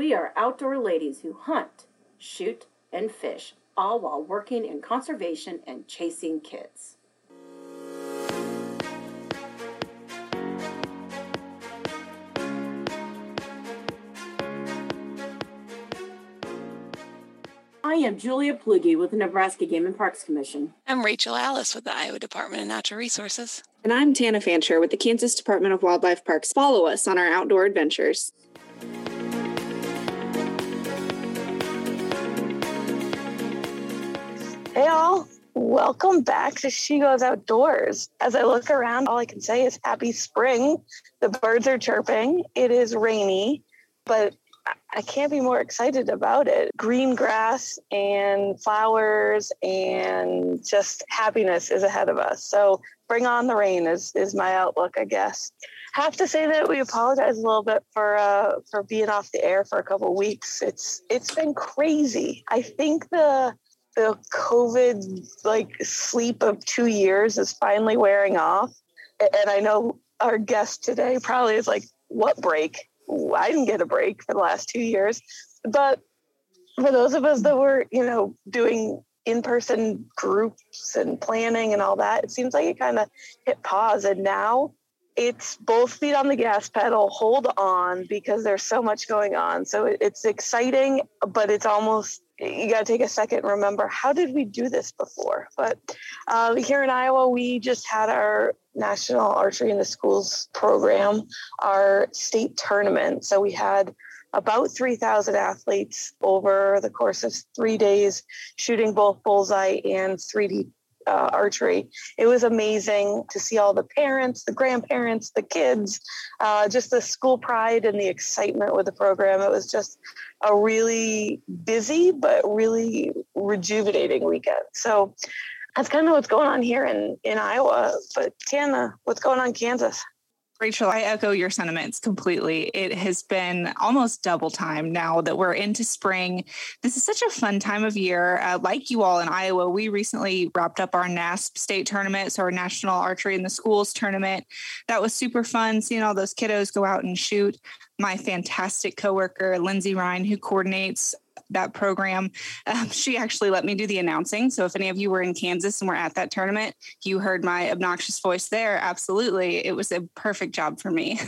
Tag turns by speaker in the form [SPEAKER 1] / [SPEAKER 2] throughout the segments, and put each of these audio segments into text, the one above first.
[SPEAKER 1] We are outdoor ladies who hunt, shoot, and fish, all while working in conservation and chasing kids. I am Julia Plugi with the Nebraska Game and Parks Commission.
[SPEAKER 2] I'm Rachel Alice with the Iowa Department of Natural Resources.
[SPEAKER 3] And I'm Tana Fancher with the Kansas Department of Wildlife Parks. Follow us on our outdoor adventures.
[SPEAKER 4] Hey, all. Welcome back to She Goes Outdoors. As I look around, all I can say is happy spring. The birds are chirping. It is rainy, but I can't be more excited about it. Green grass and flowers and just happiness is ahead of us. So bring on the rain is is my outlook, I guess. Have to say that we apologize a little bit for uh, for being off the air for a couple weeks. It's it's been crazy. I think the the COVID like sleep of two years is finally wearing off. And I know our guest today probably is like, what break? I didn't get a break for the last two years. But for those of us that were, you know, doing in person groups and planning and all that, it seems like it kind of hit pause. And now it's both feet on the gas pedal, hold on, because there's so much going on. So it's exciting, but it's almost you got to take a second and remember how did we do this before? But uh, here in iowa we just had our national archery in the schools program our state tournament. So we had about 3000 athletes over the course of three days shooting both bullseye and 3d uh, archery. It was amazing to see all the parents, the grandparents, the kids, uh, just the school pride and the excitement with the program. It was just a really busy but really rejuvenating weekend. So that's kind of what's going on here in, in Iowa. But Tana, what's going on in Kansas?
[SPEAKER 3] Rachel, I echo your sentiments completely. It has been almost double time now that we're into spring. This is such a fun time of year. Uh, like you all in Iowa, we recently wrapped up our NASP state tournament, so our National Archery in the Schools tournament. That was super fun seeing all those kiddos go out and shoot. My fantastic coworker, Lindsay Ryan, who coordinates that program. Um, she actually let me do the announcing. So if any of you were in Kansas and were at that tournament, you heard my obnoxious voice there. Absolutely. It was a perfect job for me.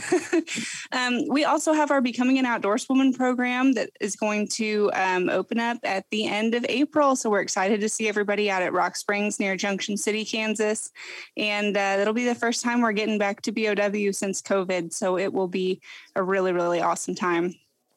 [SPEAKER 3] um, we also have our Becoming an Outdoorswoman program that is going to um, open up at the end of April. So we're excited to see everybody out at Rock Springs near Junction City, Kansas. And uh, it'll be the first time we're getting back to BOW since COVID. So it will be a really, really awesome time.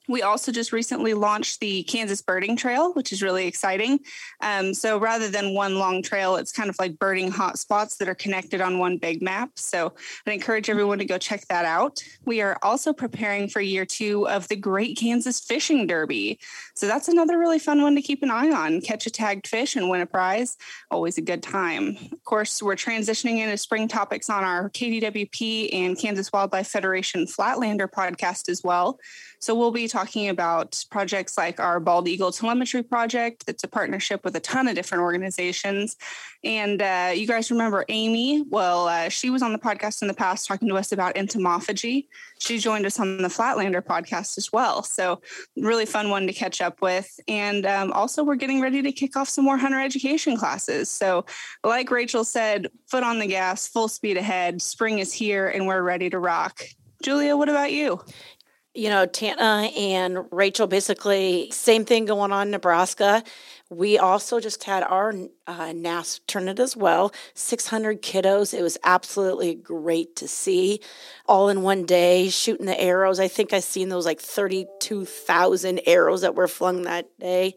[SPEAKER 3] We also just recently launched the Kansas Birding Trail, which is really exciting. Um, so rather than one long trail, it's kind of like birding hotspots that are connected on one big map. So I'd encourage everyone to go check that out. We are also preparing for year two of the Great Kansas Fishing Derby. So that's another really fun one to keep an eye on. Catch a tagged fish and win a prize. Always a good time. Of course, we're transitioning into spring topics on our KDWP and Kansas Wildlife Federation Flatlander podcast as well. So we'll be talking about projects like our Bald Eagle Telemetry Project. It's a partnership with a ton of different organizations. And uh, you guys remember Amy? Well, uh, she was on the podcast in the past talking to us about entomophagy. She joined us on the Flatlander podcast as well. So really fun one to catch up with. And um, also, we're getting ready to kick off some more hunter education classes. So, like Rachel said, foot on the gas, full speed ahead. Spring is here, and we're ready to rock. Julia, what about you?
[SPEAKER 5] You know, Tana and Rachel basically same thing going on in Nebraska. We also just had our uh, NAS tournament as well, 600 kiddos. It was absolutely great to see all in one day shooting the arrows. I think I seen those like 32,000 arrows that were flung that day.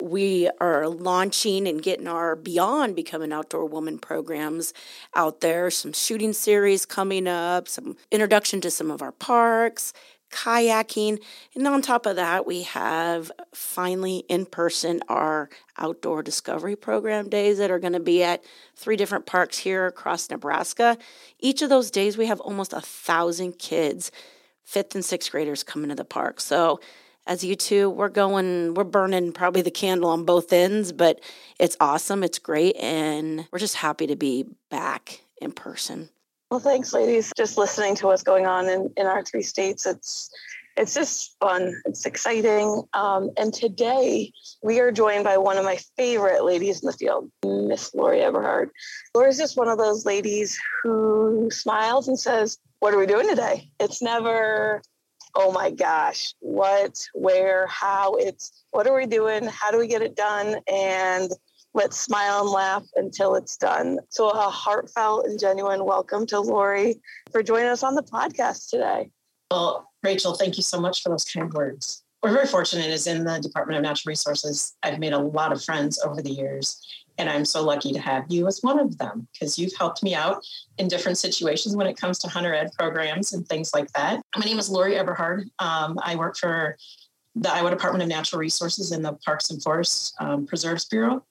[SPEAKER 5] We are launching and getting our Beyond Become an Outdoor Woman programs out there, some shooting series coming up, some introduction to some of our parks, kayaking. And on top of that, we have finally in person our outdoor discovery program days that are going to be at three different parks here across Nebraska. Each of those days, we have almost a thousand kids, fifth and sixth graders coming to the park. So, as you two, we're going, we're burning probably the candle on both ends, but it's awesome. It's great. And we're just happy to be back in person.
[SPEAKER 4] Well, thanks, ladies. Just listening to what's going on in, in our three states, it's it's just fun. It's exciting. Um, and today we are joined by one of my favorite ladies in the field, Miss Lori Eberhard. Lori's just one of those ladies who smiles and says, What are we doing today? It's never, oh my gosh, what, where, how. It's what are we doing? How do we get it done? And let's smile and laugh until it's done. So, a heartfelt and genuine welcome to Lori for joining us on the podcast today.
[SPEAKER 6] Well, Rachel, thank you so much for those kind words. We're very fortunate as in the Department of Natural Resources. I've made a lot of friends over the years, and I'm so lucky to have you as one of them because you've helped me out in different situations when it comes to hunter ed programs and things like that. My name is Lori Eberhard. Um, I work for the Iowa Department of Natural Resources in the Parks and Forest um, Preserves Bureau.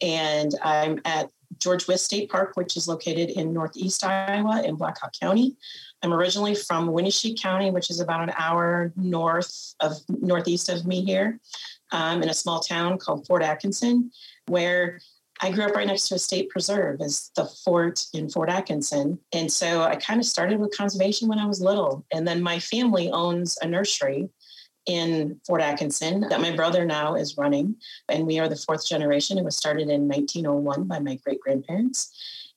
[SPEAKER 6] And I'm at George Wyth State Park, which is located in northeast Iowa in Black Hawk County. I'm originally from Winneshiek County, which is about an hour north of northeast of me here, um, in a small town called Fort Atkinson, where I grew up right next to a state preserve as the fort in Fort Atkinson. And so I kind of started with conservation when I was little. And then my family owns a nursery in Fort Atkinson that my brother now is running. And we are the fourth generation. It was started in 1901 by my great grandparents.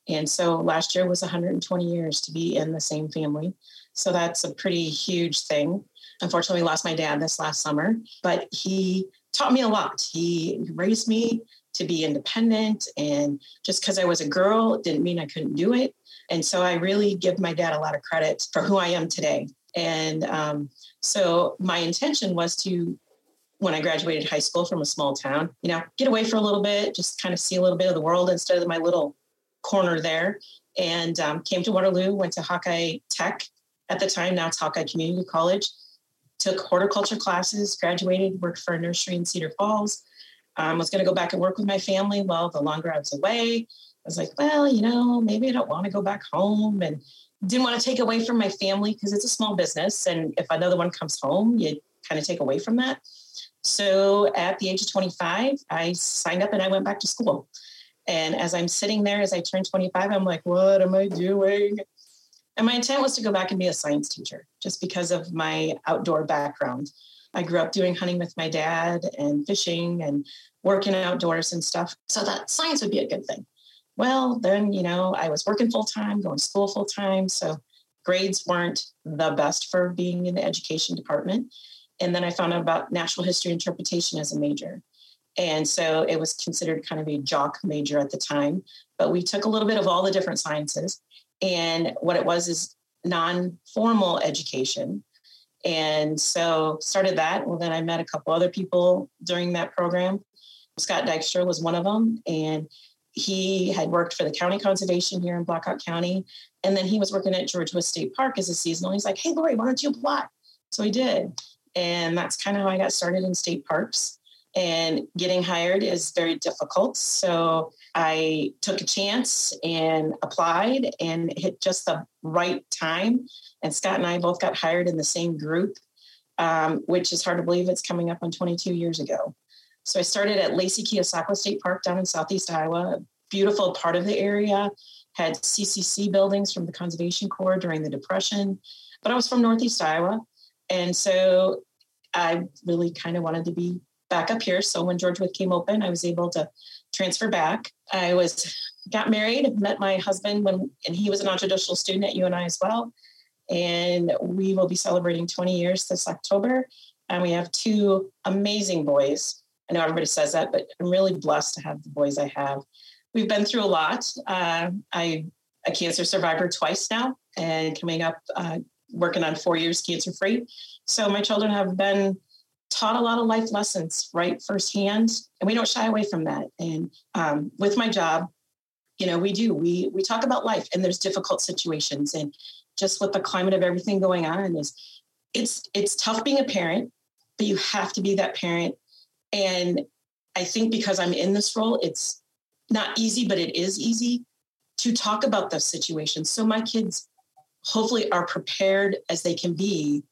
[SPEAKER 6] And so last year was 120 years to be in the same family. So that's a pretty huge thing. Unfortunately, we lost my dad this last summer, but he taught me a lot. He raised me to be independent. And just because I was a girl didn't mean I couldn't do it. And so I really give my dad a lot of credit for who I am today. And um, so my intention was to, when I graduated high school from a small town, you know, get away for a little bit, just kind of see a little bit of the world instead of my little corner there and um, came to Waterloo, went to Hawkeye Tech at the time. Now it's Hawkeye Community College. Took horticulture classes, graduated, worked for a nursery in Cedar Falls. Um, was going to go back and work with my family. Well, the longer I was away, I was like, well, you know, maybe I don't want to go back home and didn't want to take away from my family because it's a small business. And if another one comes home, you kind of take away from that. So at the age of 25, I signed up and I went back to school. And as I'm sitting there, as I turn 25, I'm like, what am I doing? And my intent was to go back and be a science teacher just because of my outdoor background. I grew up doing hunting with my dad and fishing and working outdoors and stuff. So that science would be a good thing. Well, then, you know, I was working full time, going to school full time. So grades weren't the best for being in the education department. And then I found out about natural history interpretation as a major. And so it was considered kind of a jock major at the time. But we took a little bit of all the different sciences. And what it was is non formal education. And so started that. Well, then I met a couple other people during that program. Scott Dykstra was one of them. And he had worked for the county conservation here in Black Hawk County. And then he was working at George Wyth State Park as a seasonal. He's like, hey, Lori, why don't you apply? So he did. And that's kind of how I got started in state parks and getting hired is very difficult. So I took a chance and applied and hit just the right time. And Scott and I both got hired in the same group, um, which is hard to believe it's coming up on 22 years ago. So I started at Lacey Keosauqua State Park down in Southeast Iowa, beautiful part of the area, had CCC buildings from the Conservation Corps during the Depression, but I was from Northeast Iowa. And so I really kind of wanted to be back up here. So when George Wyth came open, I was able to transfer back. I was got married, met my husband when, and he was a non-traditional student at UNI as well. And we will be celebrating 20 years this October. And we have two amazing boys. I know everybody says that, but I'm really blessed to have the boys I have. We've been through a lot. Uh, I a cancer survivor twice now, and coming up, uh, working on four years cancer free. So my children have been taught a lot of life lessons right firsthand and we don't shy away from that and um, with my job you know we do we we talk about life and there's difficult situations and just with the climate of everything going on is it's it's tough being a parent but you have to be that parent and i think because i'm in this role it's not easy but it is easy to talk about those situations so my kids hopefully are prepared as they can be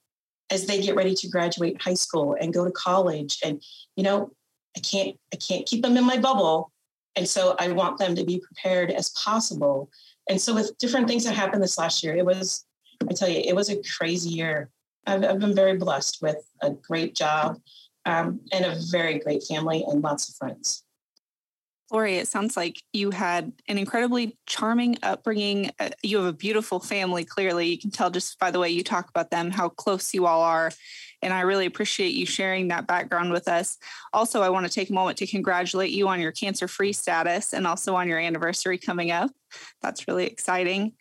[SPEAKER 6] as they get ready to graduate high school and go to college. And you know i can't i can't keep them in my bubble. And so i want them to be prepared as possible. And so with different things that happened this last year it was i tell you it was a crazy year. I've, I've been very blessed with a great job um, and a very great family and lots of friends.
[SPEAKER 3] Lori, it sounds like you had an incredibly charming upbringing. Uh, you have a beautiful family, clearly. You can tell just by the way you talk about them how close you all are. And I really appreciate you sharing that background with us. Also, I want to take a moment to congratulate you on your cancer free status and also on your anniversary coming up. That's really exciting.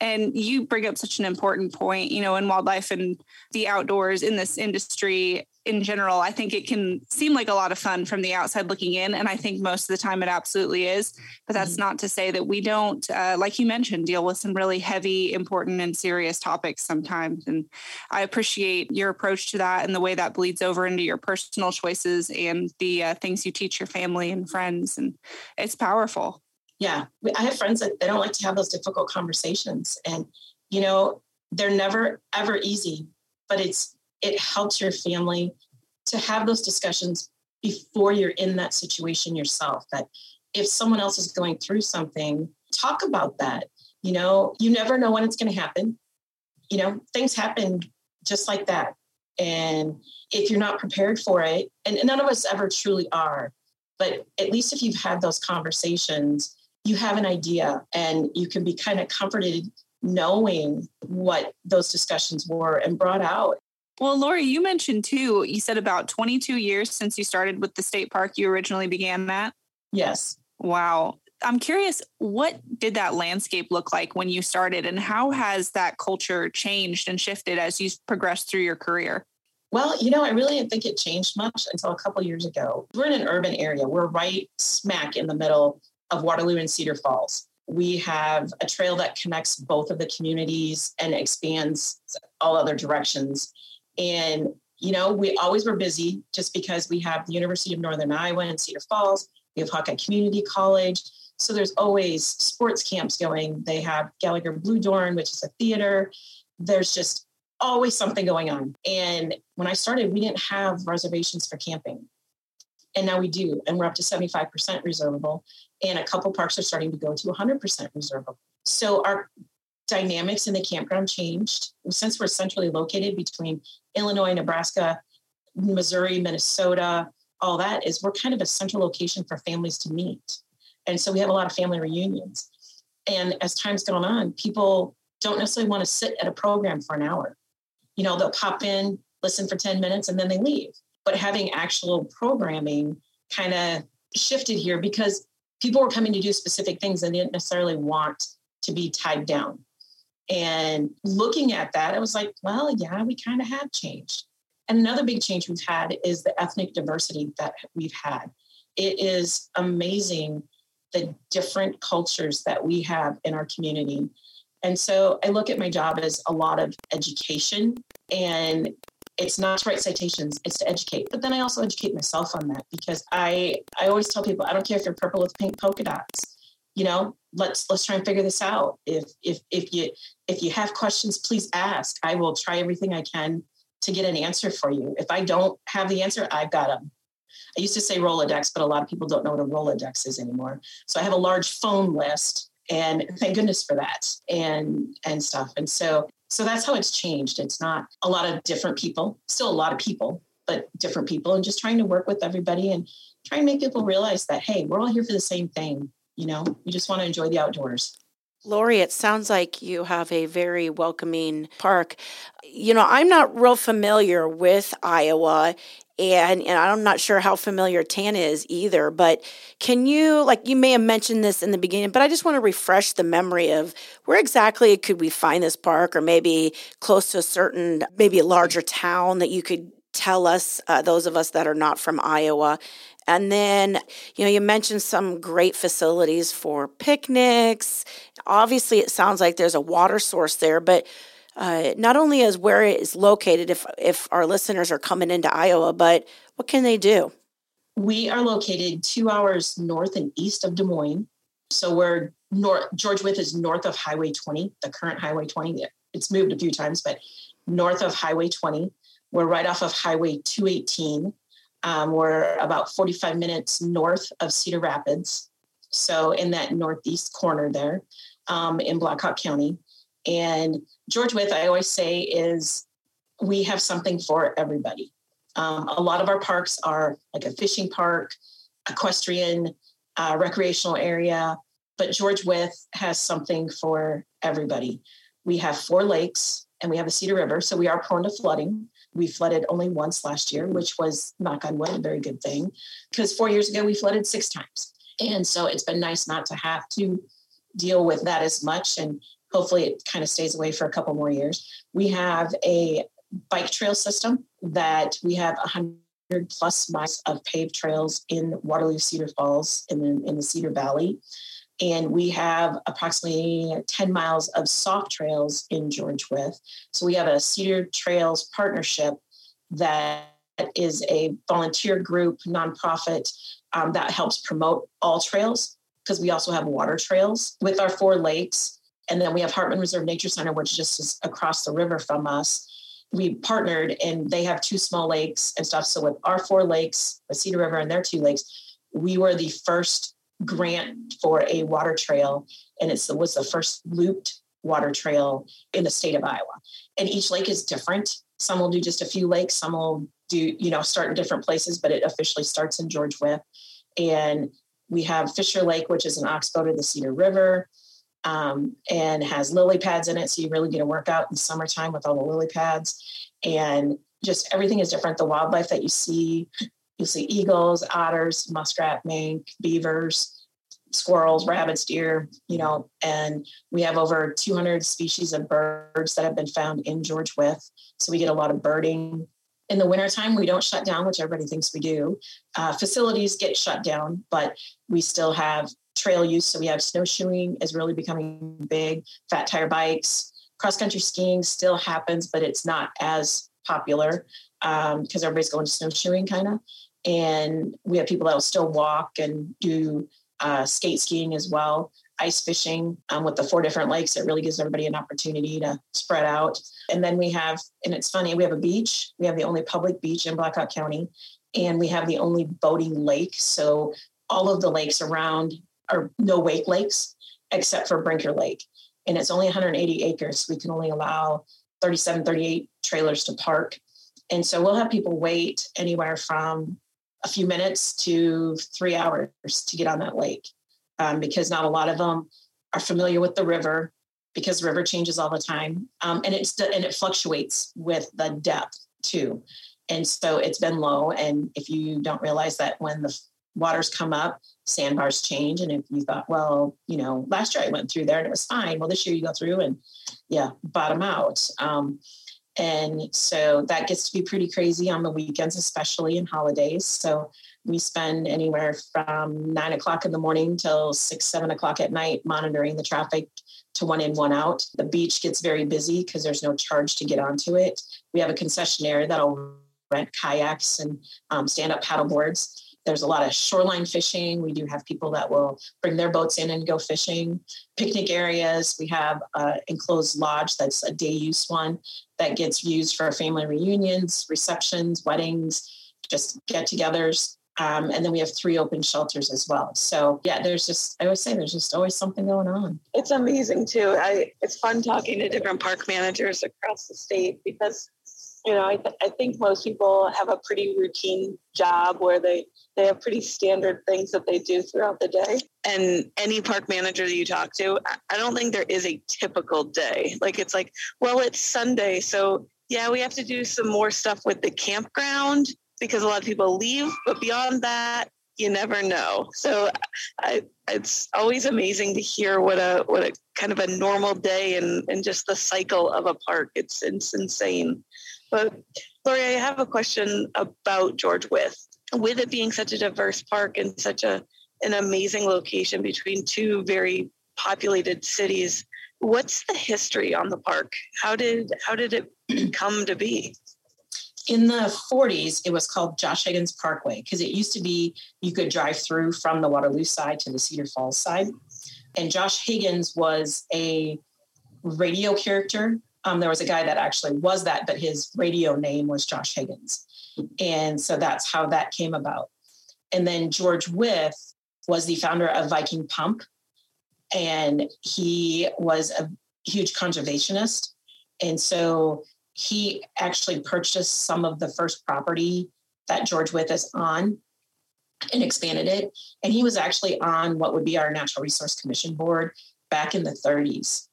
[SPEAKER 3] And you bring up such an important point, you know, in wildlife and the outdoors in this industry in general, I think it can seem like a lot of fun from the outside looking in. And I think most of the time it absolutely is. But that's mm-hmm. not to say that we don't, uh, like you mentioned, deal with some really heavy, important, and serious topics sometimes. And I appreciate your approach to that and the way that bleeds over into your personal choices and the uh, things you teach your family and friends. And it's powerful.
[SPEAKER 6] Yeah. I have friends that they don't like to have those difficult conversations. And, you know, they're never, ever easy, but it's it helps your family to have those discussions before you're in that situation yourself that if someone else is going through something talk about that. You know you never know when it's going to happen. You know things happen just like that. And if you're not prepared for it and none of us ever truly are but at least if you've had those conversations you have an idea and you can be kind of comforted knowing what those discussions were and brought out
[SPEAKER 3] well, Lori, you mentioned too, you said about 22 years since you started with the state park. You originally began that?
[SPEAKER 6] Yes.
[SPEAKER 3] Wow. I'm curious, what did that landscape look like when you started, and how has that culture changed and shifted as you progressed through your career?
[SPEAKER 6] Well, you know, I really didn't think it changed much until a couple years ago. We're in an urban area. We're right smack in the middle of Waterloo and Cedar Falls. We have a trail that connects both of the communities and expands all other directions. And, you know, we always were busy just because we have the University of Northern Iowa in Cedar Falls, we have Hawkeye Community College. So there's always sports camps going. They have Gallagher Bluedorn, which is a theater. There's just always something going on. And when I started, we didn't have reservations for camping. And now we do. And we're up to 75% reservable. And a couple parks are starting to go to 100% reservable. So our dynamics in the campground changed since we're centrally located between Illinois, Nebraska, Missouri, Minnesota, all that is we're kind of a central location for families to meet. And so we have a lot of family reunions. And as time's gone on, people don't necessarily want to sit at a program for an hour. You know, they'll pop in, listen for 10 minutes, and then they leave. But having actual programming kind of shifted here because people were coming to do specific things and didn't necessarily want to be tied down. And looking at that, I was like, well, yeah, we kind of have changed. And another big change we've had is the ethnic diversity that we've had. It is amazing the different cultures that we have in our community. And so I look at my job as a lot of education and it's not to write citations, it's to educate. But then I also educate myself on that because I I always tell people I don't care if you're purple with pink polka dots you know let's let's try and figure this out. If if if you if you have questions please ask. I will try everything i can to get an answer for you. If i don't have the answer i've got them i used to say rolodex but a lot of people don't know what a rolodex is anymore. So i have a large phone list and thank goodness for that and and stuff. And so so that's how it's changed. It's not a lot of different people still a lot of people but different people and just trying to work with everybody and try and make people realize that hey we're all here for the same thing you know, we just want to enjoy the outdoors.
[SPEAKER 5] Lori, it sounds like you have a very welcoming park. You know, I'm not real familiar with Iowa and and I'm not sure how familiar Tan is either, but can you like you may have mentioned this in the beginning, but I just want to refresh the memory of where exactly could we find this park or maybe close to a certain maybe a larger town that you could tell us uh, those of us that are not from Iowa and then, you know, you mentioned some great facilities for picnics. Obviously, it sounds like there's a water source there, but uh, not only is where it is located, if if our listeners are coming into Iowa, but what can they do?
[SPEAKER 6] We are located two hours north and east of Des Moines. So we're north. George Wyth is north of Highway 20, the current Highway 20. It's moved a few times, but north of Highway 20. We're right off of Highway 218 um, we're about 45 minutes north of Cedar Rapids. So, in that northeast corner there um, in Blackhawk County. And George Wyth, I always say, is we have something for everybody. Um, a lot of our parks are like a fishing park, equestrian, uh, recreational area, but George Wyth has something for everybody. We have four lakes and we have a Cedar River, so we are prone to flooding. We flooded only once last year, which was knock on wood, a very good thing, because four years ago we flooded six times. And so it's been nice not to have to deal with that as much. And hopefully it kind of stays away for a couple more years. We have a bike trail system that we have 100 plus miles of paved trails in Waterloo Cedar Falls in the, in the Cedar Valley. And we have approximately 10 miles of soft trails in George Wyth. So we have a Cedar Trails partnership that is a volunteer group, nonprofit um, that helps promote all trails because we also have water trails with our four lakes. And then we have Hartman Reserve Nature Center, which just is across the river from us. We partnered and they have two small lakes and stuff. So with our four lakes, the Cedar River and their two lakes, we were the first grant for a water trail. And it was the first looped water trail in the state of Iowa. And each lake is different. Some will do just a few lakes, some will do, you know, start in different places, but it officially starts in George Wyth. And we have Fisher Lake, which is an oxbow to the Cedar River um, and has lily pads in it. So you really get a workout in the summertime with all the lily pads. And just everything is different. The wildlife that you see, you'll see eagles, otters, muskrat, mink, beavers, squirrels, rabbits, deer, you know, and we have over 200 species of birds that have been found in George Wyth. So we get a lot of birding. In the wintertime, we don't shut down, which everybody thinks we do. Uh, facilities get shut down, but we still have trail use. So we have snowshoeing is really becoming big, fat tire bikes, cross country skiing still happens, but it's not as popular because um, everybody's going to snowshoeing kind of. And we have people that will still walk and do uh, skate skiing as well, ice fishing um, with the four different lakes. It really gives everybody an opportunity to spread out. And then we have, and it's funny, we have a beach. We have the only public beach in Blackhawk County, and we have the only boating lake. So all of the lakes around are no wake lakes except for Brinker Lake. And it's only 180 acres. We can only allow 37, 38 trailers to park. And so we'll have people wait anywhere from a few minutes to three hours to get on that lake um, because not a lot of them are familiar with the river because the river changes all the time um, and it's and it fluctuates with the depth too and so it's been low and if you don't realize that when the waters come up sandbars change. And if you thought, well, you know, last year I went through there and it was fine. Well, this year you go through and yeah, bottom out. Um, and so that gets to be pretty crazy on the weekends, especially in holidays. So we spend anywhere from nine o'clock in the morning till six, seven o'clock at night monitoring the traffic to one in, one out. The beach gets very busy because there's no charge to get onto it. We have a concessionaire that'll rent kayaks and um, stand up paddle boards there's a lot of shoreline fishing. We do have people that will bring their boats in and go fishing. Picnic areas. We have an enclosed lodge that's a day use one that gets used for family reunions, receptions, weddings, just get togethers. Um, and then we have three open shelters as well. So yeah, there's just I always say there's just always something going on.
[SPEAKER 4] It's amazing too. I it's fun talking to different park managers across the state because you know I, th- I think most people have a pretty routine job where they they have pretty standard things that they do throughout the day. And any park manager that you talk to, I don't think there is a typical day. Like it's like, well, it's Sunday. So yeah, we have to do some more stuff with the campground because a lot of people leave. But beyond that, you never know. So I, it's always amazing to hear what a what a kind of a normal day and, and just the cycle of a park. It's it's insane. But Lori, I have a question about George Wyth. With it being such a diverse park and such a an amazing location between two very populated cities what's the history on the park? How did how did it come to be?
[SPEAKER 6] In the 40s it was called josh higgins parkway because it used to be you could drive through from the waterloo side to the cedar falls side. And josh higgins was a radio character um, there was a guy that actually was that but his radio name was josh higgins and so that's how that came about. And then George Wyth was the founder of Viking Pump, and he was a huge conservationist. And so he actually purchased some of the first property that George Wyth is on and expanded it. And he was actually on what would be our Natural Resource Commission board back in the 30s.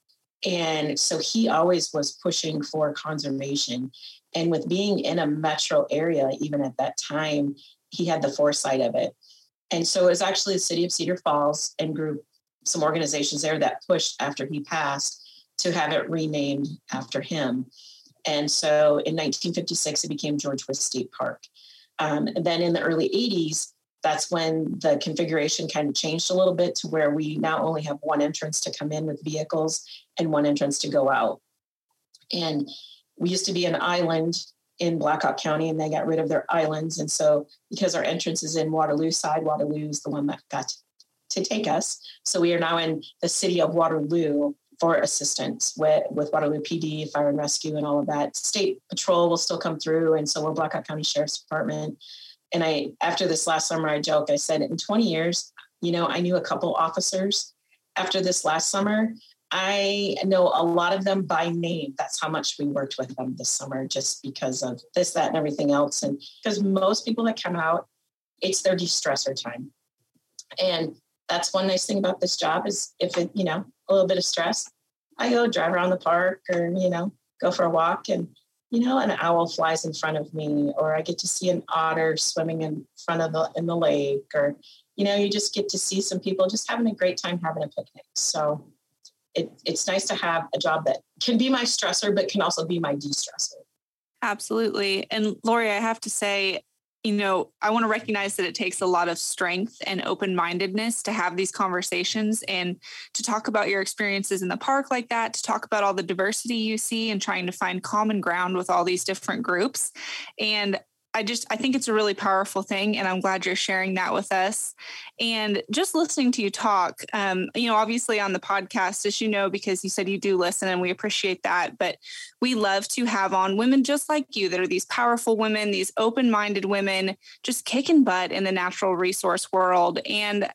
[SPEAKER 6] And so he always was pushing for conservation. And with being in a metro area, even at that time, he had the foresight of it. And so it was actually the city of Cedar Falls and group some organizations there that pushed after he passed to have it renamed after him. And so in 1956, it became George Wyth State Park. Um, then in the early 80s, that's when the configuration kind of changed a little bit to where we now only have one entrance to come in with vehicles and one entrance to go out. And we used to be an island in Blackhawk County and they got rid of their islands. And so because our entrance is in Waterloo side, Waterloo is the one that got to take us. So we are now in the city of Waterloo for assistance with, with Waterloo PD, fire and rescue, and all of that. State patrol will still come through, and so will Blackhawk County Sheriff's Department. And I, after this last summer, I joked. I said, in 20 years, you know, I knew a couple officers. After this last summer, I know a lot of them by name. That's how much we worked with them this summer, just because of this, that, and everything else. And because most people that come out, it's their de-stressor time. And that's one nice thing about this job is if it, you know, a little bit of stress, I go drive around the park or, you know, go for a walk and, you know, an owl flies in front of me, or I get to see an otter swimming in front of the in the lake, or, you know, you just get to see some people just having a great time having a picnic. So it, it's nice to have a job that can be my stressor, but can also be my de-stressor.
[SPEAKER 3] Absolutely. And Lori, I have to say, you know, I want to recognize that it takes a lot of strength and open mindedness to have these conversations and to talk about your experiences in the park like that, to talk about all the diversity you see and trying to find common ground with all these different groups. And I just I think it's a really powerful thing, and I'm glad you're sharing that with us. And just listening to you talk, um, you know, obviously on the podcast, as you know, because you said you do listen, and we appreciate that. But we love to have on women just like you that are these powerful women, these open-minded women, just kicking butt in the natural resource world. And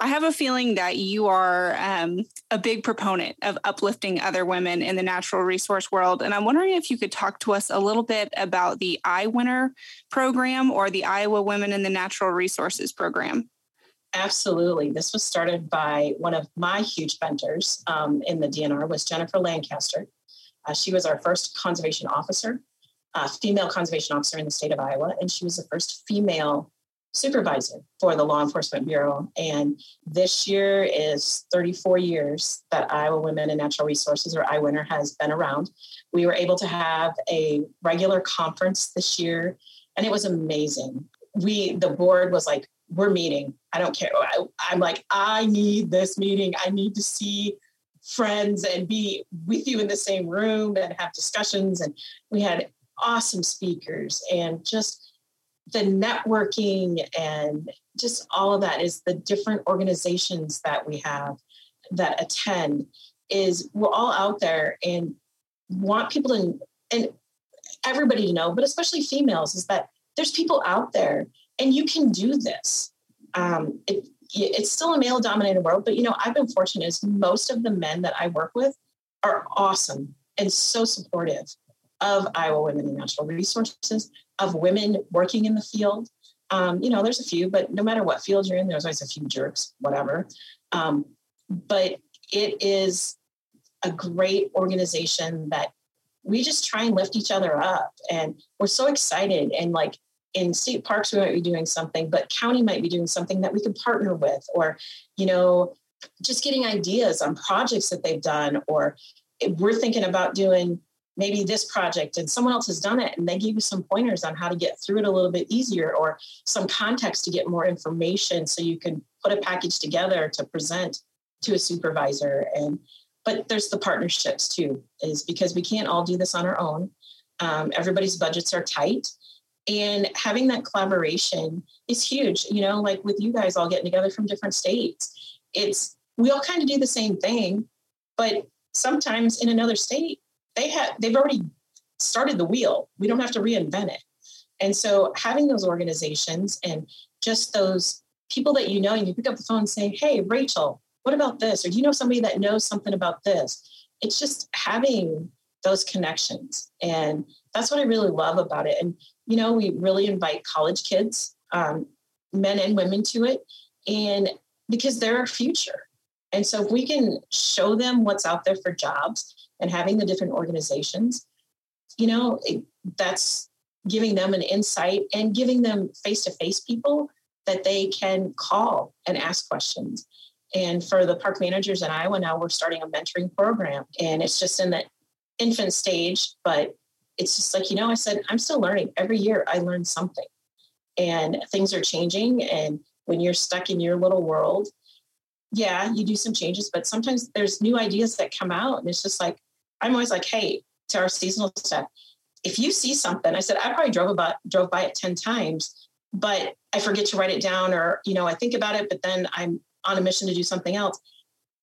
[SPEAKER 3] I have a feeling that you are um, a big proponent of uplifting other women in the natural resource world. And I'm wondering if you could talk to us a little bit about the iWinner program or the Iowa Women in the Natural Resources program.
[SPEAKER 6] Absolutely. This was started by one of my huge mentors um, in the DNR was Jennifer Lancaster. Uh, she was our first conservation officer, uh, female conservation officer in the state of Iowa, and she was the first female supervisor for the Law Enforcement Bureau. And this year is 34 years that Iowa Women in Natural Resources, or iWinner, has been around. We were able to have a regular conference this year, and it was amazing. We, the board was like, we're meeting. I don't care. I, I'm like, I need this meeting. I need to see friends and be with you in the same room and have discussions. And we had awesome speakers and just the networking and just all of that is the different organizations that we have that attend is we're all out there and want people to and everybody to know but especially females is that there's people out there and you can do this. Um, it, it's still a male dominated world but you know i've been fortunate is most of the men that i work with are awesome and so supportive of iowa women in natural resources of women working in the field. Um, you know, there's a few, but no matter what field you're in, there's always a few jerks, whatever. Um, but it is a great organization that we just try and lift each other up. And we're so excited. And like in state parks, we might be doing something, but county might be doing something that we could partner with, or, you know, just getting ideas on projects that they've done, or we're thinking about doing maybe this project and someone else has done it and they gave you some pointers on how to get through it a little bit easier or some context to get more information so you can put a package together to present to a supervisor. And but there's the partnerships too is because we can't all do this on our own. Um, everybody's budgets are tight and having that collaboration is huge you know like with you guys all getting together from different states. It's we all kind of do the same thing but sometimes in another state they have they've already started the wheel. We don't have to reinvent it. And so having those organizations and just those people that you know, and you pick up the phone and say, Hey, Rachel, what about this? Or do you know somebody that knows something about this? It's just having those connections. And that's what I really love about it. And, you know, we really invite college kids, um, men and women to it. And because they're our future. And so if we can show them what's out there for jobs and having the different organizations, you know, it, that's giving them an insight and giving them face to face people that they can call and ask questions. And for the park managers in Iowa now, we're starting a mentoring program. And it's just in the infant stage, but it's just like, you know, I said, I'm still learning. Every year I learn something. And things are changing. And when you're stuck in your little world, yeah, you do some changes, but sometimes there's new ideas that come out. And it's just like, I'm always like, hey, to our seasonal staff, if you see something, I said, I probably drove about drove by it 10 times, but I forget to write it down or, you know, I think about it, but then I'm on a mission to do something else.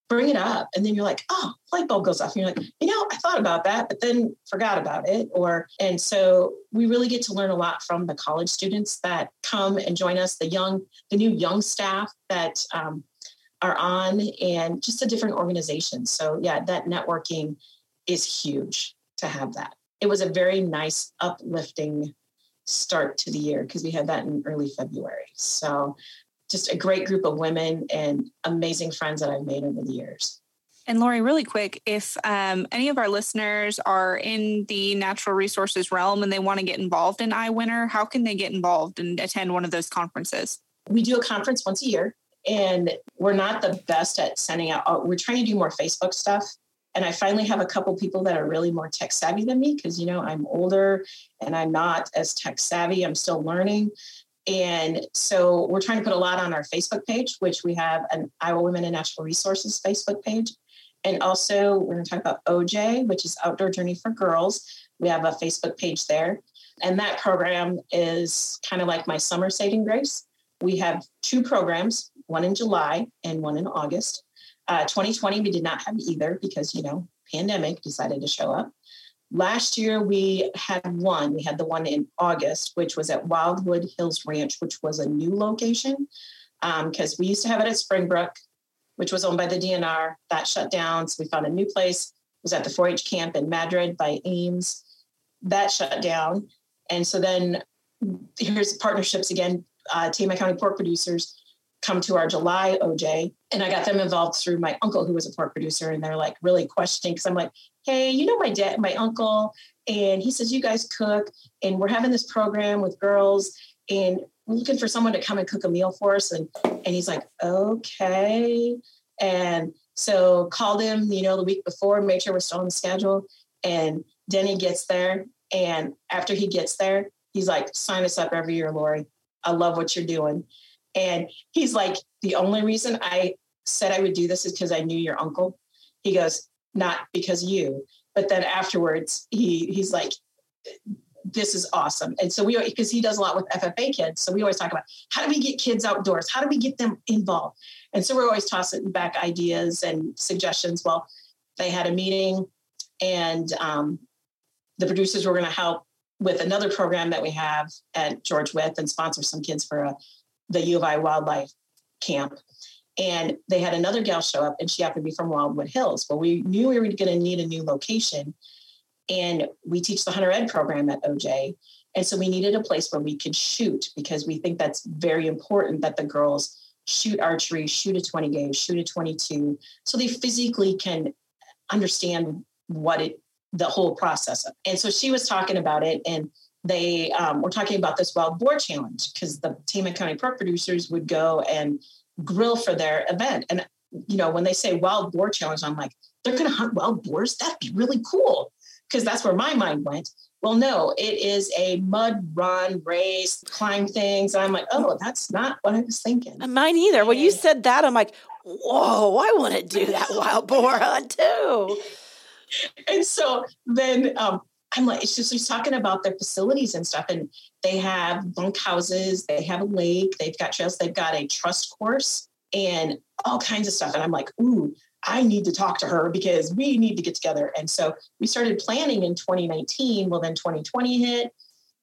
[SPEAKER 6] Bring it up. And then you're like, oh, light bulb goes off. And you're like, you know, I thought about that, but then forgot about it. Or, and so we really get to learn a lot from the college students that come and join us, the young, the new young staff that um, are on, and just a different organization. So, yeah, that networking is huge to have that. It was a very nice, uplifting start to the year because we had that in early February. So just a great group of women and amazing friends that I've made over the years.
[SPEAKER 3] And Lori, really quick, if um, any of our listeners are in the natural resources realm and they want to get involved in iWinner, how can they get involved and attend one of those conferences?
[SPEAKER 6] We do a conference once a year, and we're not the best at sending out. We're trying to do more Facebook stuff. And I finally have a couple people that are really more tech savvy than me because, you know, I'm older and I'm not as tech savvy. I'm still learning. And so we're trying to put a lot on our Facebook page, which we have an Iowa Women in Natural Resources Facebook page. And also, we're going to talk about OJ, which is Outdoor Journey for Girls. We have a Facebook page there. And that program is kind of like my summer saving grace. We have two programs, one in July and one in August. Uh, 2020, we did not have either because, you know, pandemic decided to show up. Last year, we had one. We had the one in August, which was at Wildwood Hills Ranch, which was a new location because um, we used to have it at Springbrook, which was owned by the DNR. That shut down. So we found a new place. It was at the 4 H camp in Madrid by Ames. That shut down. And so then here's partnerships again. Uh, Tama County pork producers come to our July OJ, and I got them involved through my uncle, who was a pork producer, and they're like really questioning because I'm like, hey, you know my dad, my uncle, and he says you guys cook, and we're having this program with girls, and we're looking for someone to come and cook a meal for us, and and he's like, okay, and so called him, you know, the week before, made sure we're still on the schedule, and Denny gets there, and after he gets there, he's like, sign us up every year, Lori. I love what you're doing. And he's like, the only reason I said I would do this is because I knew your uncle. He goes, not because you. But then afterwards, he he's like, this is awesome. And so we because he does a lot with FFA kids. So we always talk about how do we get kids outdoors? How do we get them involved? And so we're always tossing back ideas and suggestions. Well, they had a meeting and um, the producers were going to help with another program that we have at George Wyth and sponsor some kids for a, the U of I wildlife camp. And they had another gal show up, and she happened to be from Wildwood Hills. Well, we knew we were going to need a new location. And we teach the Hunter Ed program at OJ. And so we needed a place where we could shoot because we think that's very important that the girls shoot archery, shoot a 20 gauge, shoot a 22, so they physically can understand what it, the whole process. Of. And so she was talking about it, and they um, were talking about this wild boar challenge because the Tama County pork producers would go and grill for their event. And, you know, when they say wild boar challenge, I'm like, they're going to hunt wild boars? That'd be really cool. Because that's where my mind went. Well, no, it is a mud run, race, climb things. And I'm like, oh, that's not what I was thinking.
[SPEAKER 5] Mine either. When you said that, I'm like, whoa, I want to do that wild boar hunt too.
[SPEAKER 6] And so then um, I'm like, it's just he's talking about their facilities and stuff. And they have bunk houses, they have a lake, they've got trails, they've got a trust course and all kinds of stuff. And I'm like, ooh, I need to talk to her because we need to get together. And so we started planning in 2019. Well, then 2020 hit.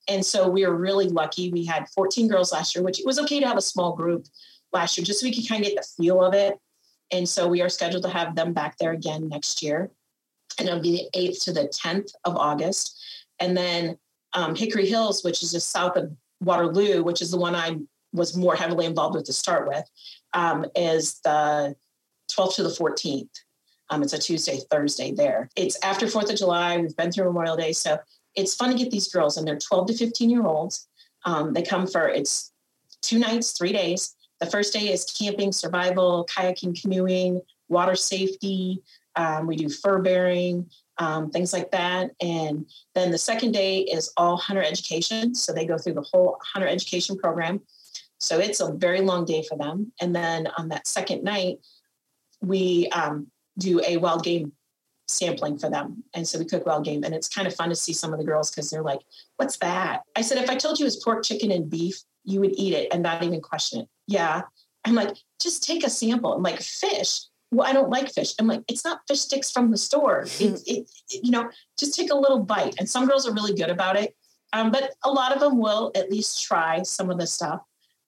[SPEAKER 6] And so we were really lucky. We had 14 girls last year, which it was okay to have a small group last year just so we could kind of get the feel of it. And so we are scheduled to have them back there again next year. And it'll be the 8th to the 10th of August. And then um, Hickory Hills, which is just south of Waterloo, which is the one I was more heavily involved with to start with, um, is the 12th to the 14th. Um, it's a Tuesday, Thursday there. It's after 4th of July. We've been through Memorial Day. So it's fun to get these girls, and they're 12 to 15 year olds. Um, they come for it's two nights, three days. The first day is camping, survival, kayaking, canoeing, water safety. Um, we do fur bearing, um, things like that. And then the second day is all hunter education. So they go through the whole hunter education program. So it's a very long day for them. And then on that second night, we um, do a wild game sampling for them. And so we cook wild game. And it's kind of fun to see some of the girls because they're like, what's that? I said, if I told you it was pork, chicken, and beef, you would eat it and not even question it. Yeah. I'm like, just take a sample. I'm like, fish. Well, I don't like fish. I'm like, it's not fish sticks from the store. It, it, it, you know, just take a little bite. And some girls are really good about it. Um, but a lot of them will at least try some of the stuff.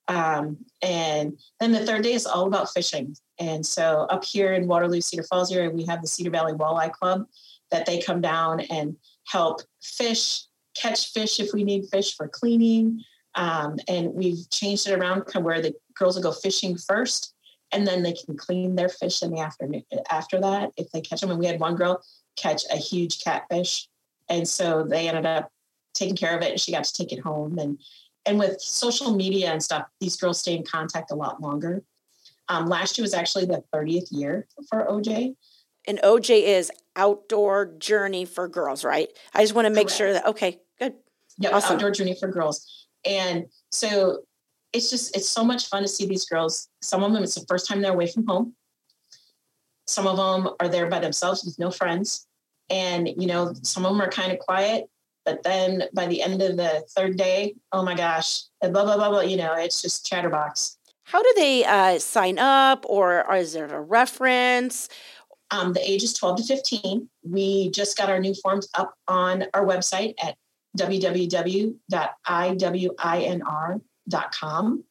[SPEAKER 6] Um, and then the third day is all about fishing. And so up here in Waterloo, Cedar Falls area, we have the Cedar Valley Walleye Club that they come down and help fish, catch fish if we need fish for cleaning. Um, and we've changed it around where the girls will go fishing first and then they can clean their fish in the afternoon after that if they catch them. And we had one girl catch a huge catfish. And so they ended up taking care of it and she got to take it home. And and with social media and stuff, these girls stay in contact a lot longer. Um, last year was actually the 30th year for OJ.
[SPEAKER 5] And OJ is outdoor journey for girls, right? I just want to make Correct. sure that okay, good.
[SPEAKER 6] Yeah, awesome. outdoor journey for girls. And so it's just it's so much fun to see these girls. Some of them it's the first time they're away from home. Some of them are there by themselves with no friends. And you know, some of them are kind of quiet, but then by the end of the third day, oh my gosh, blah blah blah blah, you know, it's just chatterbox.
[SPEAKER 5] How do they uh, sign up, or, is there a reference?
[SPEAKER 6] Um, the age is 12 to 15. We just got our new forms up on our website at www.iwinr.com.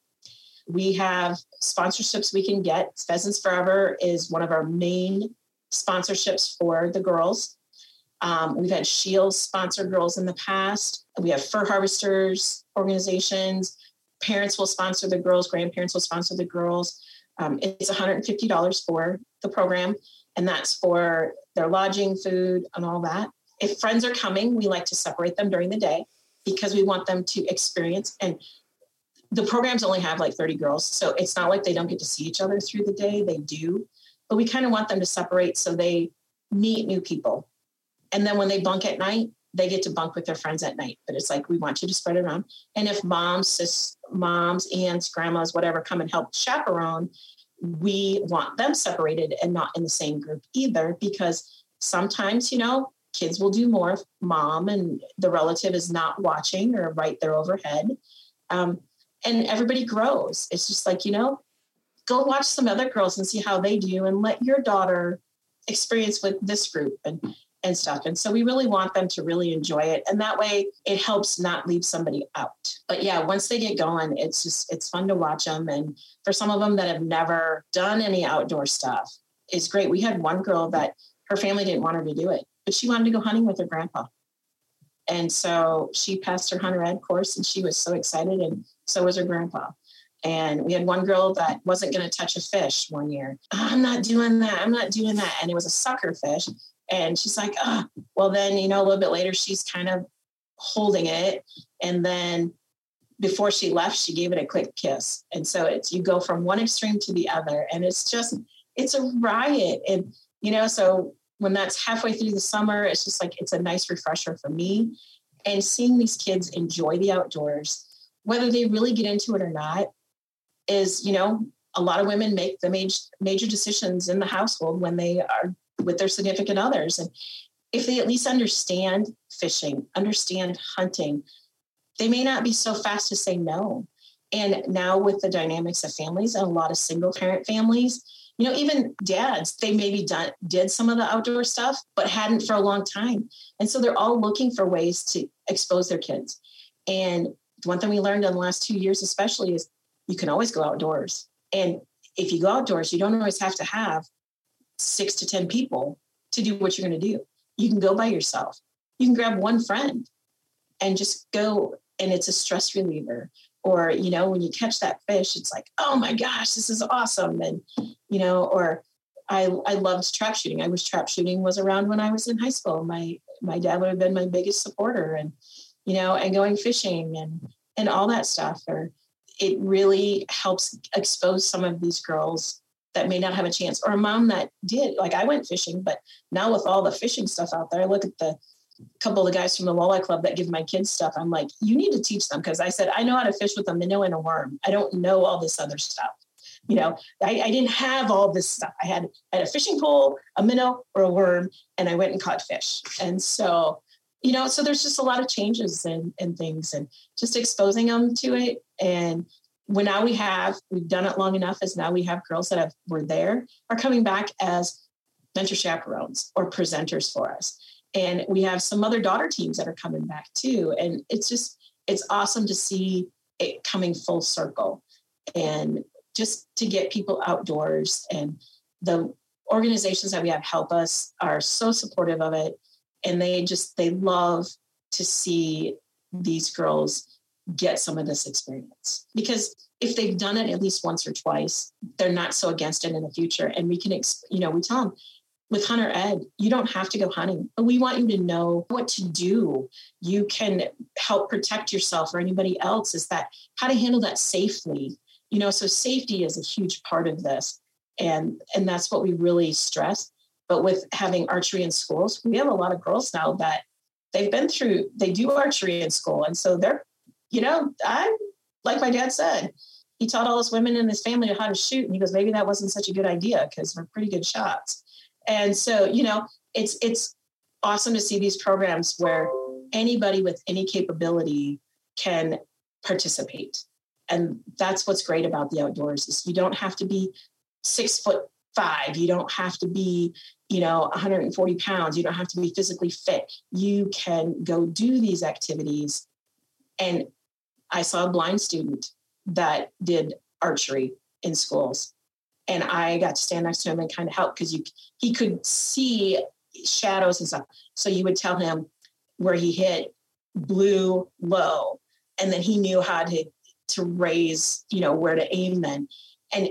[SPEAKER 6] We have sponsorships we can get. Pheasants Forever is one of our main sponsorships for the girls. Um, we've had Scheels sponsor girls in the past. We have fur harvesters organizations. Parents will sponsor the girls, grandparents will sponsor the girls. Um, it's $150 for the program, and that's for their lodging, food, and all that if friends are coming, we like to separate them during the day because we want them to experience and the programs only have like 30 girls. So it's not like they don't get to see each other through the day. They do. But we kind of want them to separate so they meet new people. And then when they bunk at night, they get to bunk with their friends at night. But it's like we want you to spread it around. And if moms, sis, moms, aunts, grandmas, whatever come and help chaperone, we want them separated and not in the same group either because sometimes, you know, kids will do more if mom and the relative is not watching or right there overhead. Um, and everybody grows. It's just like, you know, go watch some other girls and see how they do and let your daughter experience with this group and and stuff. And so we really want them to really enjoy it. And that way it helps not leave somebody out. But yeah, once they get going, it's just it's fun to watch them. And for some of them that have never done any outdoor stuff, it's great. We had one girl that her family didn't want her to do it but she wanted to go hunting with her grandpa. And so she passed her hunter ed course and she was so excited, and so was her grandpa. And we had one girl that wasn't going to touch a fish one year. Oh, I'm not doing that. I'm not doing that. And it was a sucker fish. And she's like, oh, well, then, you know, a little bit later, she's kind of holding it. And then before she left, she gave it a quick kiss. And so it's, you go from one extreme to the other. And it's just, it's a riot. And, you know, so when that's halfway through the summer, it's just like it's a nice refresher for me. And seeing these kids enjoy the outdoors, whether they really get into it or not, is, you know, a lot of women make the major, major decisions in the household when they are with their significant others. And if they at least understand fishing, understand hunting, they may not be so fast to say no. And now with the dynamics of families and a lot of single parent families, you know even dads they maybe done, did some of the outdoor stuff but hadn't for a long time and so they're all looking for ways to expose their kids and the one thing we learned in the last two years especially is you can always go outdoors and if you go outdoors you don't always have to have six to ten people to do what you're going to do You can go by yourself. You can grab one friend and just go, and it's a stress reliever. Or, you know, when you catch that fish, it's like, oh my gosh, this is awesome. And, you know, or I, I loved trap shooting. I wish trap shooting was around when I was in high school. My my dad would have been my biggest supporter and, you know, and going fishing and and all that stuff. Or it really helps expose some of these girls that may not have a chance or a mom that did like i went fishing but now with all the fishing stuff out there look at the couple of the guys from the walleye club that give my kids stuff i'm like you need to teach them because i said i know how to fish with a minnow and a worm. I don't know all this other stuff. You know I, I didn't have all this stuff. I had, I had a fishing pole a minnow or a worm and i went and caught fish. And so you know so there's just a lot of changes and, and things and just exposing them to it. And when now we have we've done it long enough as now we have girls that have were there are coming back as mentor chaperones or presenters for us and we have some other daughter teams that are coming back too. And it's just it's awesome to see it coming full circle and just to get people outdoors. And the organizations that we have help us are so supportive of it. And they just they love to see these girls get some of this experience. Because if they've done it at least once or twice they're not so against it in the future. And we can you know we tell them with hunter ed you don't have to go hunting but we want you to know what to do you can help protect yourself or anybody else is that how to handle that safely you know so safety is a huge part of this and and that's what we really stress but with having archery in schools we have a lot of girls now that they've been through they do archery in school and so they're you know, I'm like my dad said, he taught all his women in his family how to shoot. And he goes, maybe that wasn't such a good idea because we're pretty good shots. And so, you know, it's, it's awesome to see these programs where anybody with any capability can participate. And that's what's great about the outdoors is you don't have to be six foot five. You don't have to be, you know, 140 pounds. You don't have to be physically fit. You can go do these activities and I saw a blind student that did archery in schools. And I got to stand next to him and kind of help because you he could see shadows and stuff. So you would tell him where he hit blue low. And then he knew how to to raise, you know, where to aim then. And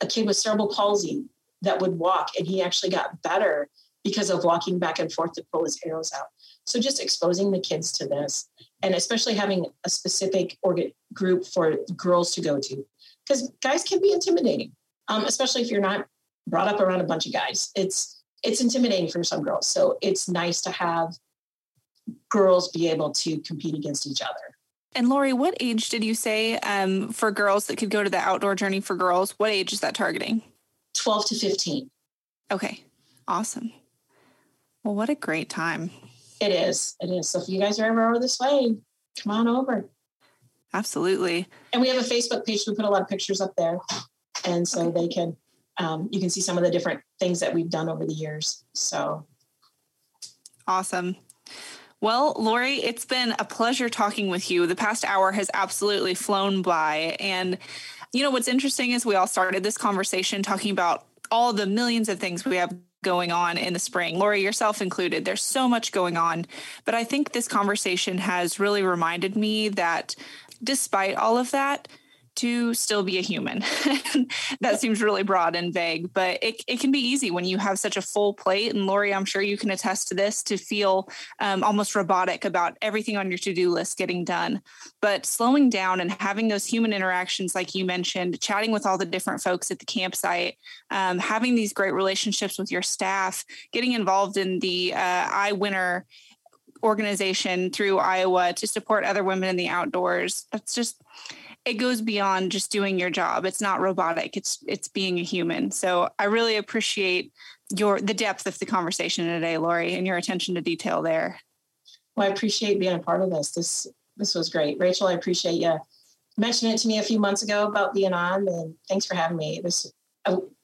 [SPEAKER 6] a kid with cerebral palsy that would walk and he actually got better because of walking back and forth to pull his arrows out. So just exposing the kids to this, and especially having a specific organ group for girls to go to, because guys can be intimidating, um, especially if you're not brought up around a bunch of guys. It's it's intimidating for some girls. So it's nice to have girls be able to compete against each other.
[SPEAKER 3] And Lori, what age did you say um, for girls that could go to the outdoor journey for girls? What age is that targeting?
[SPEAKER 6] 12 to 15.
[SPEAKER 3] Okay, awesome. Well, what a great time.
[SPEAKER 6] It is. It is. So if you guys are ever over this way, come on over.
[SPEAKER 3] Absolutely.
[SPEAKER 6] And we have a Facebook page. We put a lot of pictures up there. And so okay. they can, um, you can see some of the different things that we've done over the years. So
[SPEAKER 3] awesome. Well, Lori, it's been a pleasure talking with you. The past hour has absolutely flown by. And, you know, what's interesting is we all started this conversation talking about all the millions of things we have going on in the spring, Lori, yourself included. There's so much going on. But I think this conversation has really reminded me that despite all of that, to still be a human. that seems really broad and vague, but it, it can be easy when you have such a full plate. And Lori, I'm sure you can attest to this to feel um, almost robotic about everything on your to do list getting done. But slowing down and having those human interactions, like you mentioned, chatting with all the different folks at the campsite, um, having these great relationships with your staff, getting involved in the uh, iWinner organization through Iowa to support other women in the outdoors. That's just it goes beyond just doing your job. It's not robotic. It's it's being a human. So I really appreciate your the depth of the conversation today, Lori, and your attention to detail there.
[SPEAKER 6] Well, I appreciate being a part of this. This this was great. Rachel, I appreciate you mentioning it to me a few months ago about being on and thanks for having me. This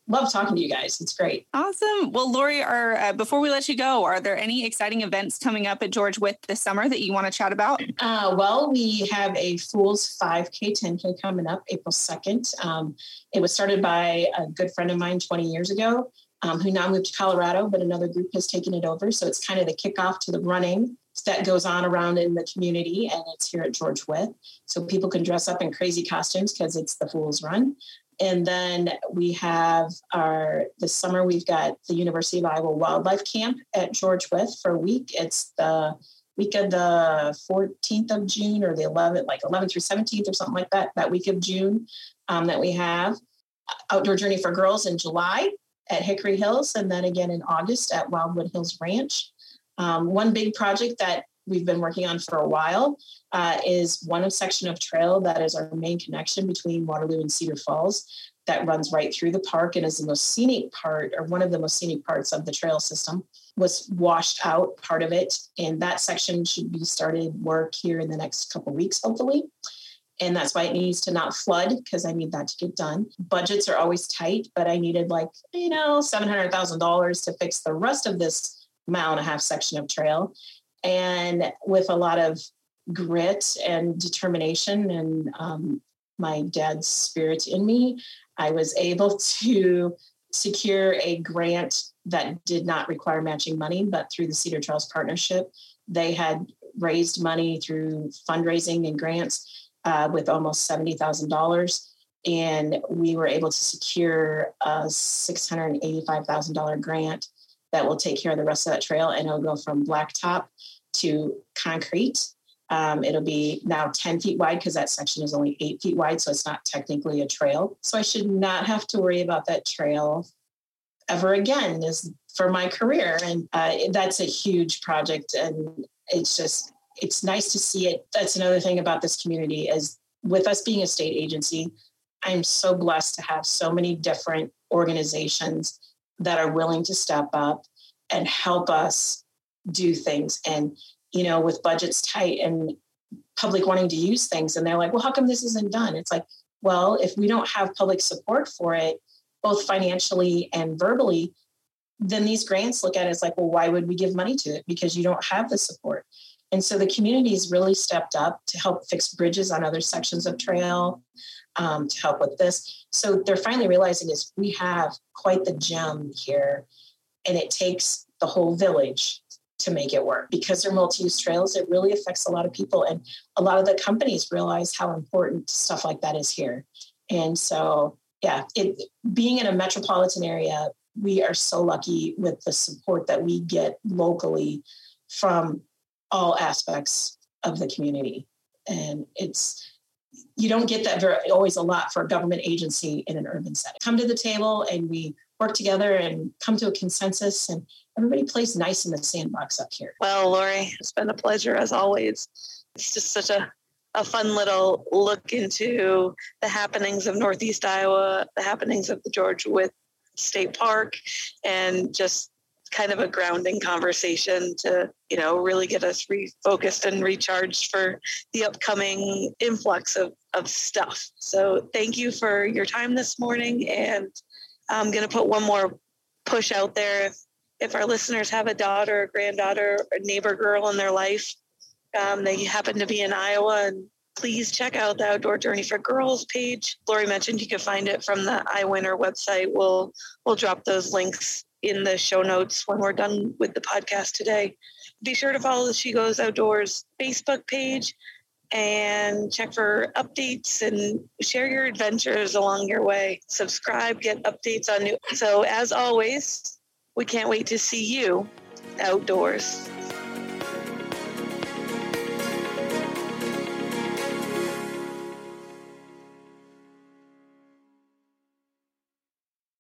[SPEAKER 6] love talking to you guys. It's great.
[SPEAKER 3] Awesome. Well, Lori, are uh, before we let you go, are there any exciting events coming up at George Wythe this summer that you want to chat about?
[SPEAKER 6] Uh, well, we have a Fools 5K, 10K coming up April 2nd. Um, it was started by a good friend of mine 20 years ago. um, who now moved to Colorado, but another group has taken it over. So it's kind of the kickoff to the running that goes on around in the community, and it's here at George Wythe. So people can dress up in crazy costumes because it's the Fool's Run. And then we have our this summer we've got the University of Iowa Wildlife Camp at George Wythe for a week. It's the week of the 14th of June or the 11th, like 11th through 17th or something like that, that week of June um, that we have. Outdoor Journey for Girls in July at Hickory Hills, and then again in August at Wildwood Hills Ranch. Um, one big project that we've been working on for a while uh, is one of section of trail that is our main connection between Waterloo and Cedar Falls that runs right through the park and is the most scenic part or one of the most scenic parts of the trail system was washed out part of it. And that section should be started work here in the next couple weeks hopefully. And that's why it needs to not flood because i need that to get done. Budgets are always tight but i needed like you know $700000 to fix the rest of this mile and a half section of trail and with a lot of grit and determination and um, my dad's spirit in me i was able to secure a grant that did not require matching money but through the cedar trails partnership they had raised money through fundraising and grants uh, with almost $70000 and we were able to secure a $685,000 grant that will take care of the rest of that trail and it'll go from blacktop to concrete. Um, it'll be now 10 feet wide because that section is only eight feet wide, so it's not technically a trail. So I should not have to worry about that trail ever again is for my career. And uh, that's a huge project. And it's just, it's nice to see it. That's another thing about this community is with us being a state agency, I'm so blessed to have so many different organizations that are willing to step up and help us do things. And, you know, with budgets tight and public wanting to use things, and they're like, well, how come this isn't done? It's like, well, if we don't have public support for it, both financially and verbally, then these grants look at it as like, well, why would we give money to it? Because you don't have the support. And so the community's really stepped up to help fix bridges on other sections of trail, um, to help with this. So they're finally realizing is we have quite the gem here, and it takes the whole village to make it work. Because they're multi-use trails it really affects a lot of people and a lot of the companies realize how important stuff like that is here. And so yeah it being in a metropolitan area we are so lucky with the support that we get locally from all aspects of the community. And it's you don't get that very always a lot for a government agency in an urban setting come to the table and we work together and come to a consensus and everybody plays nice in the sandbox up here.
[SPEAKER 4] Well, Lori, it's been a pleasure as always. It's just such a, a fun little look into the happenings of Northeast Iowa, the happenings of the George Wythe State Park, and just kind of a grounding conversation to you know really get us refocused and recharged for the upcoming influx of, of stuff so thank you for your time this morning and i'm going to put one more push out there if our listeners have a daughter, a granddaughter, a neighbor girl in their life, um, they happen to be in Iowa, and please check out the Outdoor Journey for Girls page. Lori mentioned you can find it from the iWinner website. We'll we'll drop those links in the show notes when we're done with the podcast today. Be sure to follow the She Goes Outdoors Facebook page and check for updates and share your adventures along your way. Subscribe, get updates on new. So as always, we can't wait to see you outdoors.